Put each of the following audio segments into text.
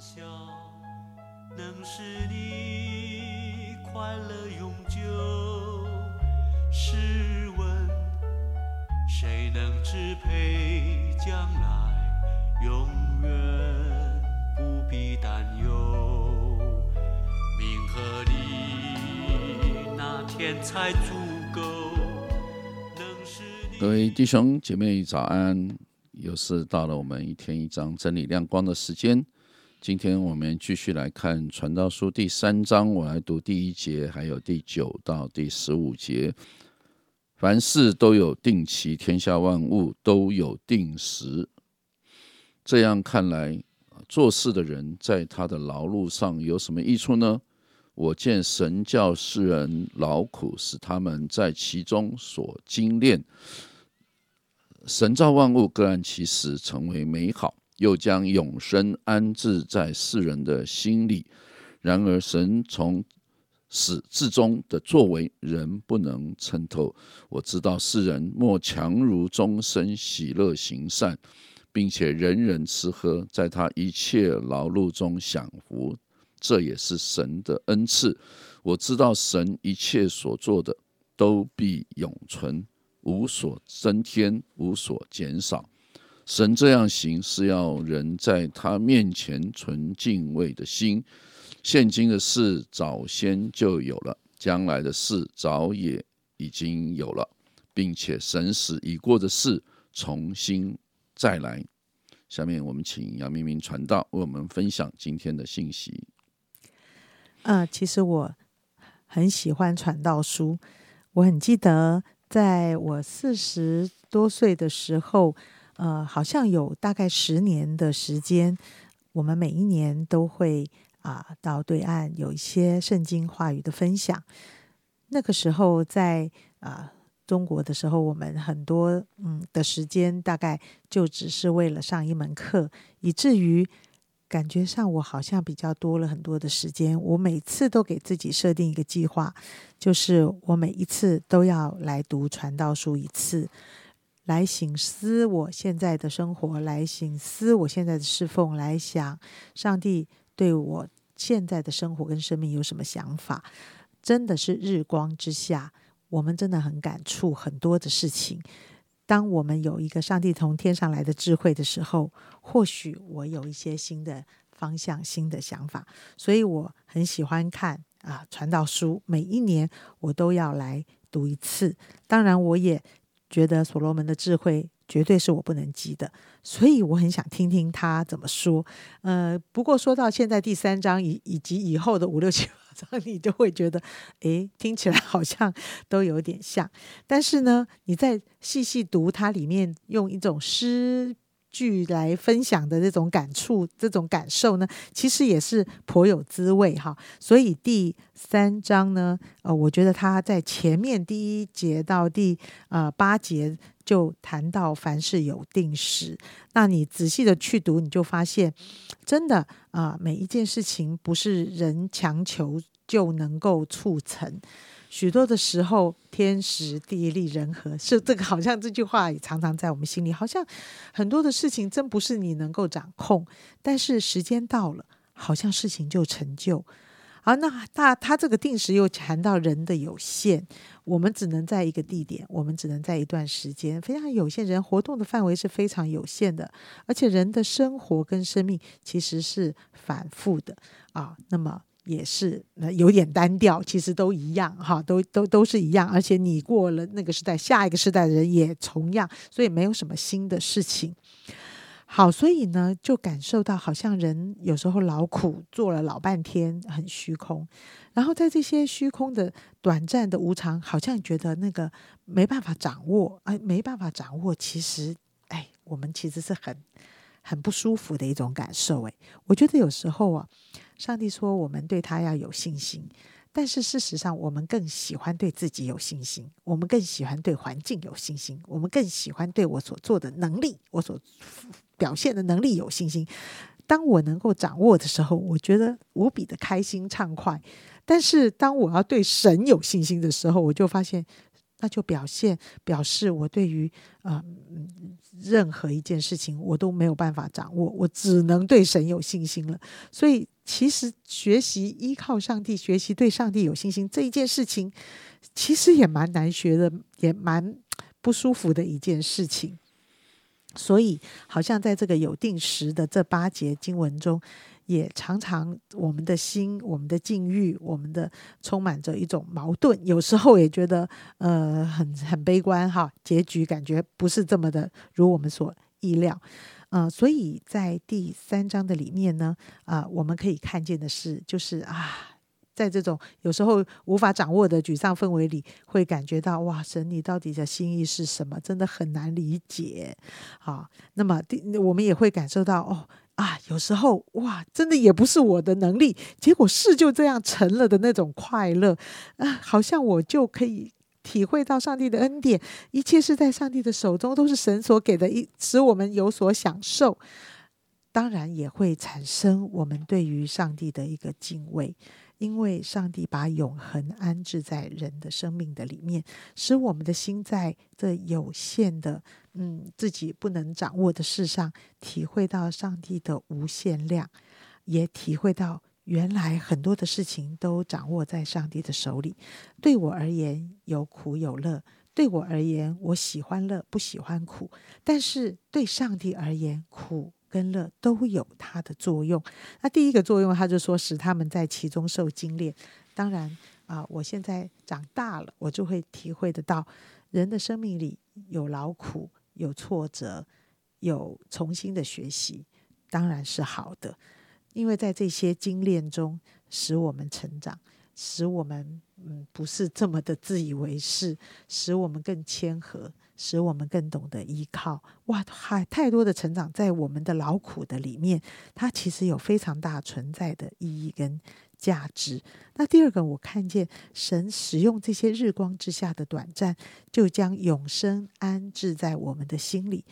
笑，能使你快乐永久。试问，谁能支配将来？永远不必担忧。名和利那天才足够。能使你各位弟兄姐妹早安，又是到了我们一天一章真理亮光的时间。今天我们继续来看《传道书》第三章，我来读第一节，还有第九到第十五节。凡事都有定期，天下万物都有定时。这样看来，做事的人在他的劳碌上有什么益处呢？我见神教世人劳苦，使他们在其中所精炼。神造万物各按其时，成为美好，又将永生安置在世人的心里。然而，神从始至终的作为，人不能参透。我知道世人莫强如终身喜乐行善，并且人人吃喝，在他一切劳碌中享福，这也是神的恩赐。我知道神一切所做的都必永存，无所增添，无所减少。神这样行，是要人在他面前存敬畏的心。现今的事早先就有了，将来的事早也已经有了，并且神使已过的事重新再来。下面我们请杨明明传道为我们分享今天的信息。呃，其实我很喜欢传道书。我很记得，在我四十多岁的时候，呃，好像有大概十年的时间，我们每一年都会啊、到对岸有一些圣经话语的分享。那个时候在啊、中国的时候，我们很多嗯的时间大概就只是为了上一门课，以至于感觉上我好像比较多了很多的时间。我每次都给自己设定一个计划，就是我每一次都要来读传道书一次，来醒思我现在的生活，来醒思我现在的侍奉，来想上帝对我现在的生活跟生命有什么想法。真的是日光之下，我们真的很感触很多的事情。当我们有一个上帝从天上来的智慧的时候，或许我有一些新的方向、新的想法，所以我很喜欢看啊传道书，每一年我都要来读一次。当然，我也觉得所罗门的智慧绝对是我不能及的，所以我很想听听他怎么说。呃，不过说到现在第三章以以及以后的五六七八章，你就会觉得，诶，听起来好像 都有点像。但是呢，你再细细读它里面用一种诗句来分享的这种感触、这种感受呢，其实也是颇有滋味哈。所以第三章呢，呃，我觉得他在前面第一节到第呃八节就谈到凡事有定时，那你仔细的去读，你就发现，真的啊、每一件事情不是人强求就能够促成。许多的时候，天时地利人和是这个，好像这句话也常常在我们心里。好像很多的事情真不是你能够掌控，但是时间到了，好像事情就成就。好，那那他这个定时又谈到人的有限，我们只能在一个地点，我们只能在一段时间，非常有限。人活动的范围是非常有限的，而且人的生活跟生命其实是反复的啊。那么也是呃有点单调，其实都一样哈，都都都是一样。而且你过了那个时代，下一个时代的人也同样，所以没有什么新的事情。好，所以呢，就感受到好像人有时候劳苦做了老半天，很虚空。然后在这些虚空的短暂的无常，好像觉得那个没办法掌握，哎，没办法掌握。其实，哎，我们其实是很很不舒服的一种感受。诶，我觉得有时候啊，上帝说我们对他要有信心，但是事实上，我们更喜欢对自己有信心，我们更喜欢对环境有信心，我们更喜欢对我所做的能力，我所表现的能力有信心。当我能够掌握的时候，我觉得无比的开心畅快。但是当我要对神有信心的时候，我就发现那就表现表示我对于啊、任何一件事情我都没有办法掌握，我只能对神有信心了。所以，其实学习依靠上帝，学习对上帝有信心这一件事情，其实也蛮难学的，也蛮不舒服的一件事情。所以，好像在这个有定时的这八节经文中，也常常我们的心、我们的境遇、我们的充满着一种矛盾，有时候也觉得呃很很悲观哈，结局感觉不是这么的如我们所意料。呃，所以在第三章的里面呢，啊、我们可以看见的是，就是啊，在这种有时候无法掌握的沮丧氛围里，会感觉到哇，神你到底的心意是什么？真的很难理解。好，那么第我们也会感受到哦。啊，有时候哇，真的也不是我的能力，结果事就这样成了的那种快乐啊，好像我就可以体会到上帝的恩典，一切是在上帝的手中，都是神所给的，一使我们有所享受。当然也会产生我们对于上帝的一个敬畏，因为上帝把永恒安置在人的生命的里面，使我们的心在这有限的，嗯，自己不能掌握的事上，体会到上帝的无限量，也体会到原来很多的事情都掌握在上帝的手里。对我而言，有苦有乐。对我而言，我喜欢乐，不喜欢苦。但是对上帝而言，苦跟乐都有它的作用。那第一个作用，他就说使他们在其中受精炼。当然啊、我现在长大了，我就会体会得到，人的生命里有劳苦，有挫折，有重新的学习，当然是好的。因为在这些精炼中，使我们成长，使我们嗯不是这么的自以为是，使我们更谦和，使我们更懂得依靠。哇，还太多的成长在我们的劳苦的里面，它其实有非常大存在的意义跟价值。那第二个，我看见神使用这些日光之下的短暂，就将永生安置在我们的心里。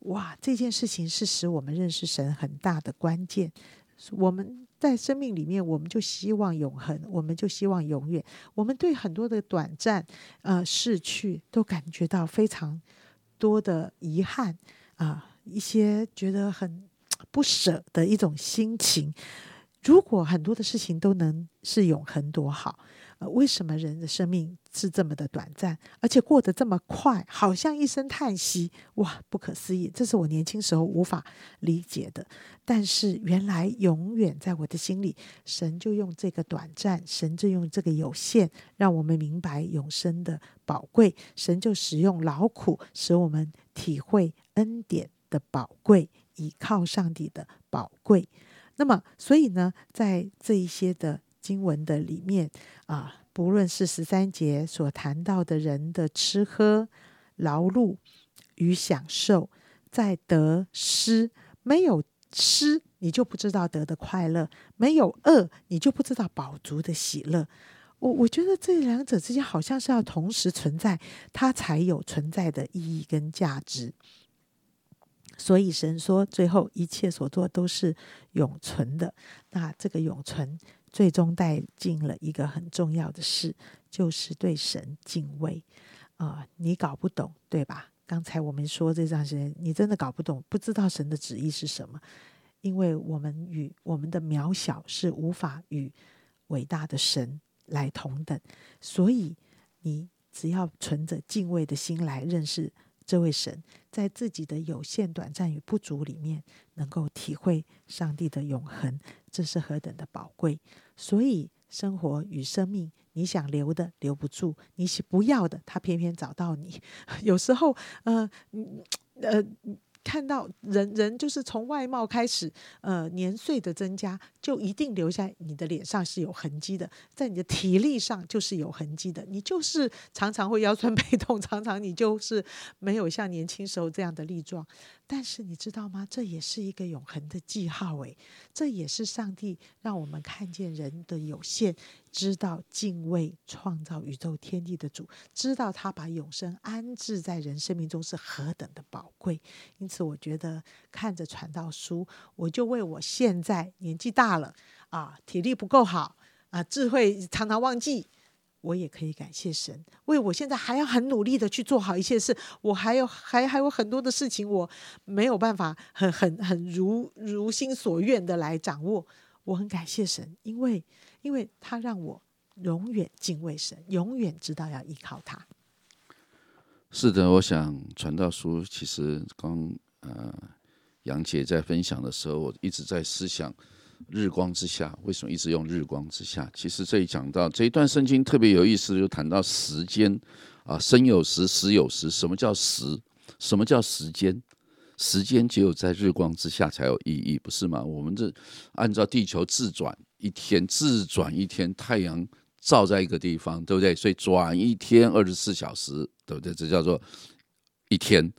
哇，这件事情是使我们认识神很大的关键。我们在生命里面，我们就希望永恒，我们就希望永远。我们对很多的短暂呃逝去，都感觉到非常多的遗憾啊、一些觉得很不舍的一种心情。如果很多的事情都能是永恒，多好！呃，为什么人的生命是这么的短暂，而且过得这么快，好像一声叹息，哇，不可思议！这是我年轻时候无法理解的。但是原来永远在我的心里，神就用这个短暂，神就用这个有限，让我们明白永生的宝贵。神就使用劳苦，使我们体会恩典的宝贵，依靠上帝的宝贵。那么，所以呢，在这一些的经文的里面啊，不论是十三节所谈到的人的吃喝、劳碌与享受，在得失，没有失，你就不知道得的快乐；没有恶，你就不知道饱足的喜乐。我我觉得这两者之间好像是要同时存在，它才有存在的意义跟价值。所以神说，最后一切所做都是永存的。那这个永存，最终带进了一个很重要的事，就是对神敬畏。啊、你搞不懂，对吧？刚才我们说这段时间，你真的搞不懂，不知道神的旨意是什么，因为我们与我们的渺小是无法与伟大的神来同等，所以你只要存着敬畏的心来认识这位神，在自己的有限、短暂与不足里面，能够体会上帝的永恒，这是何等的宝贵。所以，生活与生命，你想留的留不住，你是不要的，他偏偏找到你。有时候，呃，嗯呃。看到人人就是从外貌开始，呃，年岁的增加，就一定留下你的脸上是有痕迹的，在你的体力上就是有痕迹的，你就是常常会腰酸背痛，常常你就是没有像年轻时候这样的力壮。但是你知道吗？这也是一个永恒的记号，诶，这也是上帝让我们看见人的有限，知道敬畏创造宇宙天地的主，知道他把永生安置在人生命中是何等的宝贵。因此，我觉得看着传道书，我就为我现在年纪大了啊，体力不够好啊，智慧常常忘记。我也可以感谢神，为我现在还要很努力的去做好一切事，我还有还还有很多的事情我没有办法很很很如如心所愿的来掌握。我很感谢神，因为因为他让我永远敬畏神，永远知道要依靠他。是的，我想传道书其实刚呃杨姐在分享的时候，我一直在思想日光之下为什么一直用日光之下。其实这里讲到这一段圣经特别有意思，就谈到时间啊，生有时，死有时。什么叫时？什么叫时间？时间只有在日光之下才有意义，不是吗？我们这按照地球自转一天，自转一天，太阳。照在一个地方，对不对？所以转一天二十四小时，对不对？这叫做一天。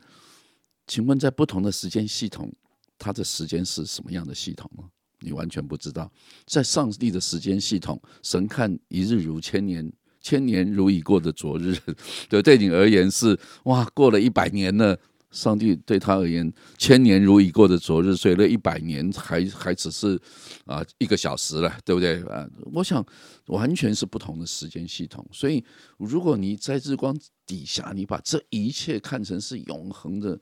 请问，在不同的时间系统，它的时间是什么样的系统呢？你完全不知道。在上帝的时间系统，神看一日如千年，千年如已过的昨日，对对你而言是哇，过了一百年了。上帝对他而言，千年如已过的昨日，所以那一百年还还只是啊一个小时了，对不对啊？我想完全是不同的时间系统。所以，如果你在日光底下，你把这一切看成是永恒的，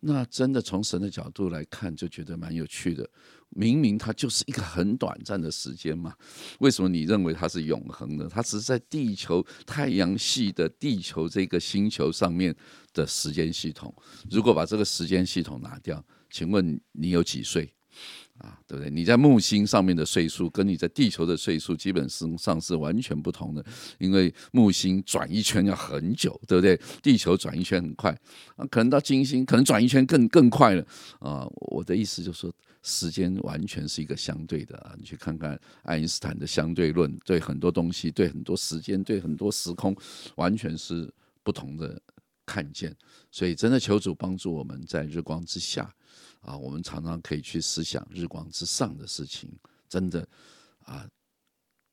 那真的从神的角度来看，就觉得蛮有趣的。明明它就是一个很短暂的时间嘛，为什么你认为它是永恒的？它只是在地球太阳系的地球这个星球上面的时间系统。如果把这个时间系统拿掉，请问你有几岁？啊，对不对？你在木星上面的岁数，跟你在地球的岁数，基本上是完全不同的。因为木星转一圈要很久，对不对？地球转一圈很快，啊，可能到金星，可能转一圈更更快了。啊，我的意思就是说。时间完全是一个相对的啊！你去看看爱因斯坦的相对论，对很多东西、对很多时间、对很多时空，完全是不同的看见。所以，真的求主帮助我们在日光之下啊，我们常常可以去思想日光之上的事情。真的啊，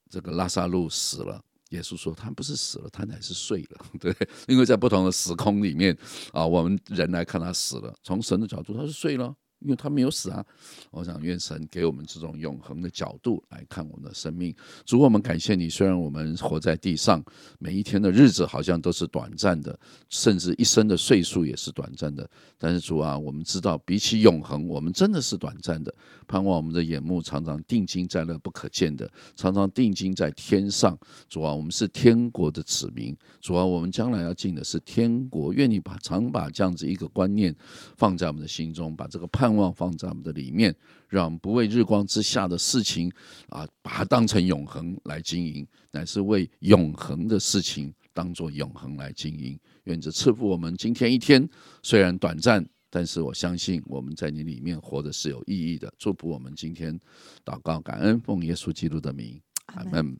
这个拉萨路死了，耶稣说他不是死了，他乃是睡了，对，因为在不同的时空里面啊，我们人来看他死了，从神的角度他是睡了。因为他没有死啊！我想愿神给我们这种永恒的角度来看我们的生命。主，我们感谢你。虽然我们活在地上，每一天的日子好像都是短暂的，甚至一生的岁数也是短暂的。但是主啊，我们知道比起永恒，我们真的是短暂的。盼望我们的眼目常常定睛在那不可见的，常常定睛在天上。主啊，我们是天国的子民。主啊，我们将来要进的是天国。愿你把常把这样子一个观念放在我们的心中，把这个盼。望放在我们的里面，让我们不为日光之下的事情啊，把它当成永恒来经营，乃是为永恒的事情当做永恒来经营。愿这赐福我们今天一天，虽然短暂，但是我相信我们在你里面活的是有意义的。祝福我们今天祷告感恩，奉耶稣基督的名，阿门。